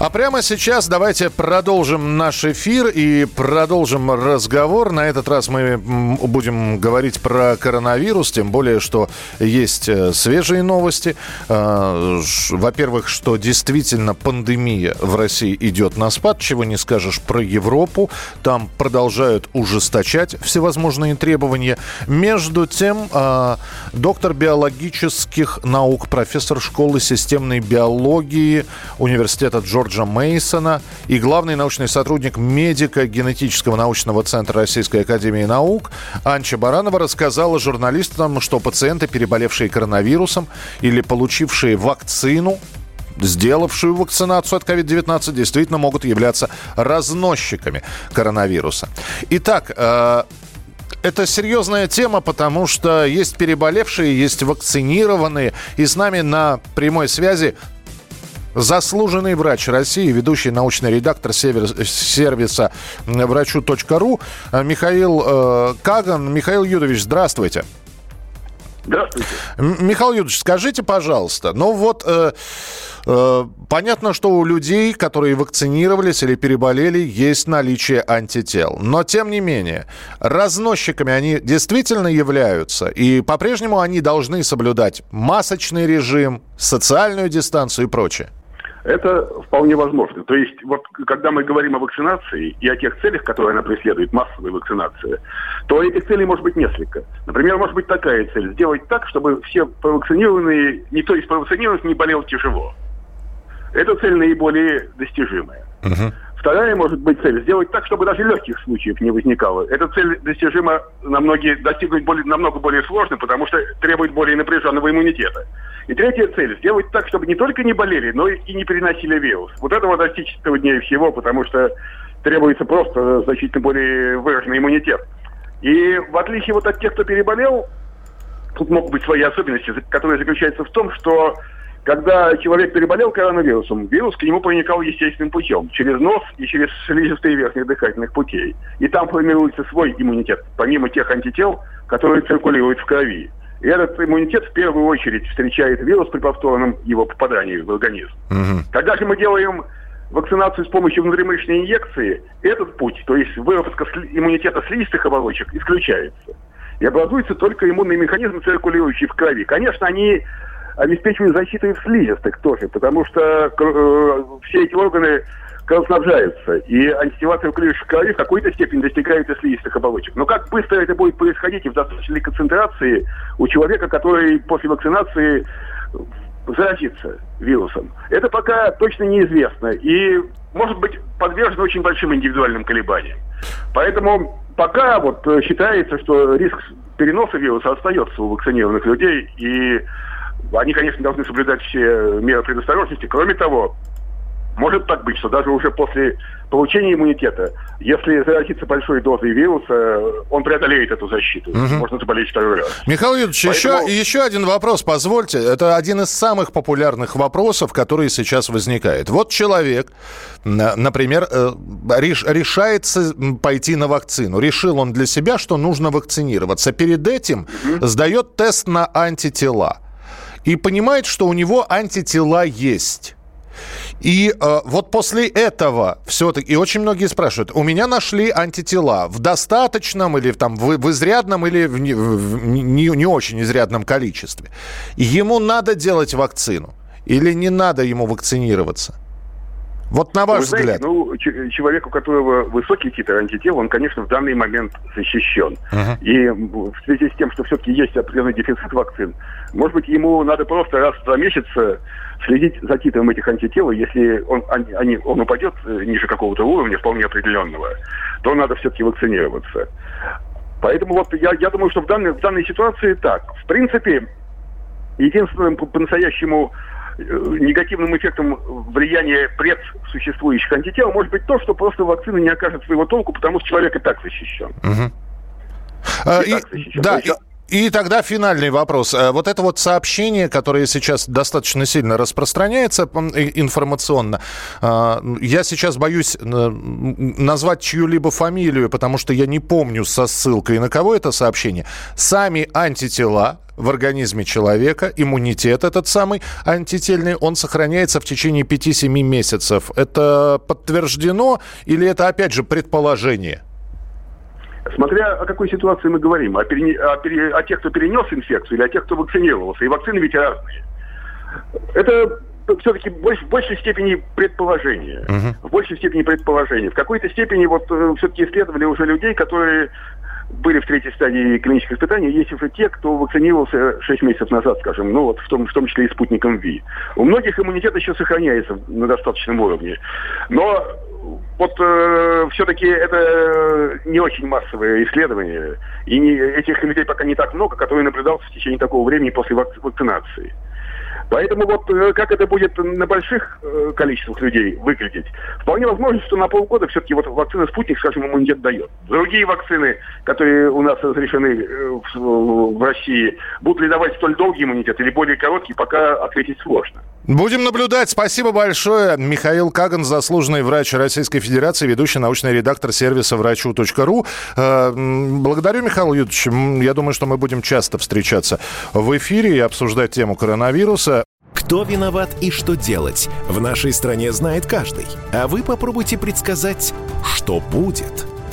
А прямо сейчас давайте продолжим наш эфир и продолжим разговор. На этот раз мы будем говорить про коронавирус, тем более, что есть э, свежие новости. Ш- Во-первых, что действительно пандемия в России идет на спад, чего не скажешь про Европу. Там продолжают ужесточать всевозможные требования. Между тем, э, доктор биологических наук, профессор школы системной биологии Университета Джорджа Мейсона и главный научный сотрудник медико-генетического научного центра Российской Академии Наук Анча Баранова рассказала журналистам, что пациенты, переболевшие коронавирусом или получившие вакцину, сделавшую вакцинацию от COVID-19, действительно могут являться разносчиками коронавируса. Итак, э, это серьезная тема, потому что есть переболевшие, есть вакцинированные. И с нами на прямой связи заслуженный врач России, ведущий научный редактор сервиса врачу.ру Михаил э, Каган. Михаил Юдович, здравствуйте. Здравствуйте. Михаил Юдович, скажите, пожалуйста, ну вот э, э, понятно, что у людей, которые вакцинировались или переболели, есть наличие антител. Но, тем не менее, разносчиками они действительно являются. И по-прежнему они должны соблюдать масочный режим, социальную дистанцию и прочее. Это вполне возможно. То есть, вот когда мы говорим о вакцинации и о тех целях, которые она преследует, массовая вакцинация, то этих целей может быть несколько. Например, может быть такая цель. Сделать так, чтобы все провакцинированные, никто из провакцинированных не болел тяжело. Эта цель наиболее достижимая. Вторая может быть цель сделать так, чтобы даже легких случаев не возникало. Эта цель достижима на многие, достигнуть более, намного более сложно, потому что требует более напряженного иммунитета. И третья цель сделать так, чтобы не только не болели, но и не переносили вирус. Вот этого достичь труднее всего, потому что требуется просто значительно более выраженный иммунитет. И в отличие вот от тех, кто переболел, тут могут быть свои особенности, которые заключаются в том, что когда человек переболел коронавирусом, вирус к нему проникал естественным путем, через нос и через слизистые верхних дыхательных путей. И там формируется свой иммунитет, помимо тех антител, которые циркулируют в крови. И этот иммунитет в первую очередь встречает вирус при повторном его попадании в организм. Когда же мы делаем вакцинацию с помощью внутримышечной инъекции, этот путь, то есть выработка иммунитета слизистых оболочек, исключается. И образуется только иммунный механизм, циркулирующий в крови. Конечно, они обеспечивают защиту и в слизистых тоже, потому что э, все эти органы кровоснабжаются, и антитела циркулирующие в крови в какой-то степени достигают и слизистых оболочек. Но как быстро это будет происходить и в достаточной концентрации у человека, который после вакцинации заразится вирусом. Это пока точно неизвестно и может быть подвержено очень большим индивидуальным колебаниям. Поэтому пока вот э, считается, что риск переноса вируса остается у вакцинированных людей, и они, конечно, должны соблюдать все меры предосторожности. Кроме того, может так быть, что даже уже после получения иммунитета, если заразиться большой дозой вируса, он преодолеет эту защиту. Можно заболеть второй раз. Михаил Юрьевич, Поэтому- еще, еще один вопрос, позвольте. Это один из самых популярных вопросов, который сейчас возникает. Вот человек, на- например, э, реш- решается пойти на вакцину. Решил он для себя, что нужно вакцинироваться. Перед этим сдает тест на антитела. И понимает, что у него антитела есть. И э, вот после этого все-таки, и очень многие спрашивают, у меня нашли антитела в достаточном или там, в, в изрядном или в, не, в не, не очень изрядном количестве. Ему надо делать вакцину или не надо ему вакцинироваться? Вот на ваш Вы знаете, взгляд. ну, человек, у которого высокий титр антител, он, конечно, в данный момент защищен. И м, в связи с тем, что все-таки есть определенный дефицит вакцин, может быть, ему надо просто раз в два месяца следить за титром этих антител, и если он, они- он упадет э, ниже какого-то уровня, вполне определенного, то надо все-таки вакцинироваться. Поэтому вот я, я думаю, что в данной, в данной ситуации так. В принципе, единственным по- по-настоящему э, негативным эффектом влияния предсуществующих антител может быть то, что просто вакцина не окажет своего толку, потому что человек и так защищен. А, и и- так защищен. да, и- И тогда финальный вопрос. Э, вот это вот сообщение, которое сейчас достаточно сильно распространяется информационно, э, я сейчас боюсь э, назвать чью-либо фамилию, потому что я не помню со ссылкой на кого это сообщение. Сами антитела в организме человека, иммунитет этот самый антительный, он сохраняется в течение 5-7 месяцев. Это подтверждено или это, опять же, предположение? Смотря о какой ситуации мы говорим, о, перене... о, пере... о тех, кто перенес инфекцию, или о тех, кто вакцинировался. И вакцины ведь разные. Это все-таки в больш, большей степени предположение. Uh-huh. В большей степени предположение. В какой-то степени вот э, все-таки исследовали уже людей, которые были в третьей стадии клинических испытаний, есть уже те, кто вакцинировался 6 месяцев назад, скажем, ну вот в том, в том числе и спутником ВИ. У многих иммунитет еще сохраняется на достаточном уровне. Но вот э, все-таки это не очень массовое исследование, и не, этих людей пока не так много, которые наблюдался в течение такого времени после вакцинации. Поэтому вот э, как это будет на больших э, количествах людей выглядеть, вполне возможно, что на полгода все-таки вот вакцина «Спутник», скажем, иммунитет дает. Другие вакцины, которые у нас разрешены э, в, в России, будут ли давать столь долгий иммунитет или более короткий, пока ответить сложно. Будем наблюдать. Спасибо большое. Михаил Каган, заслуженный врач Российской Федерации, ведущий научный редактор сервиса врачу.ру. Благодарю, Михаил Юрьевич. Я думаю, что мы будем часто встречаться в эфире и обсуждать тему коронавируса. Кто виноват и что делать, в нашей стране знает каждый. А вы попробуйте предсказать, что будет.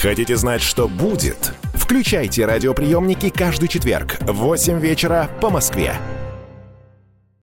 Хотите знать, что будет? Включайте радиоприемники каждый четверг в 8 вечера по Москве.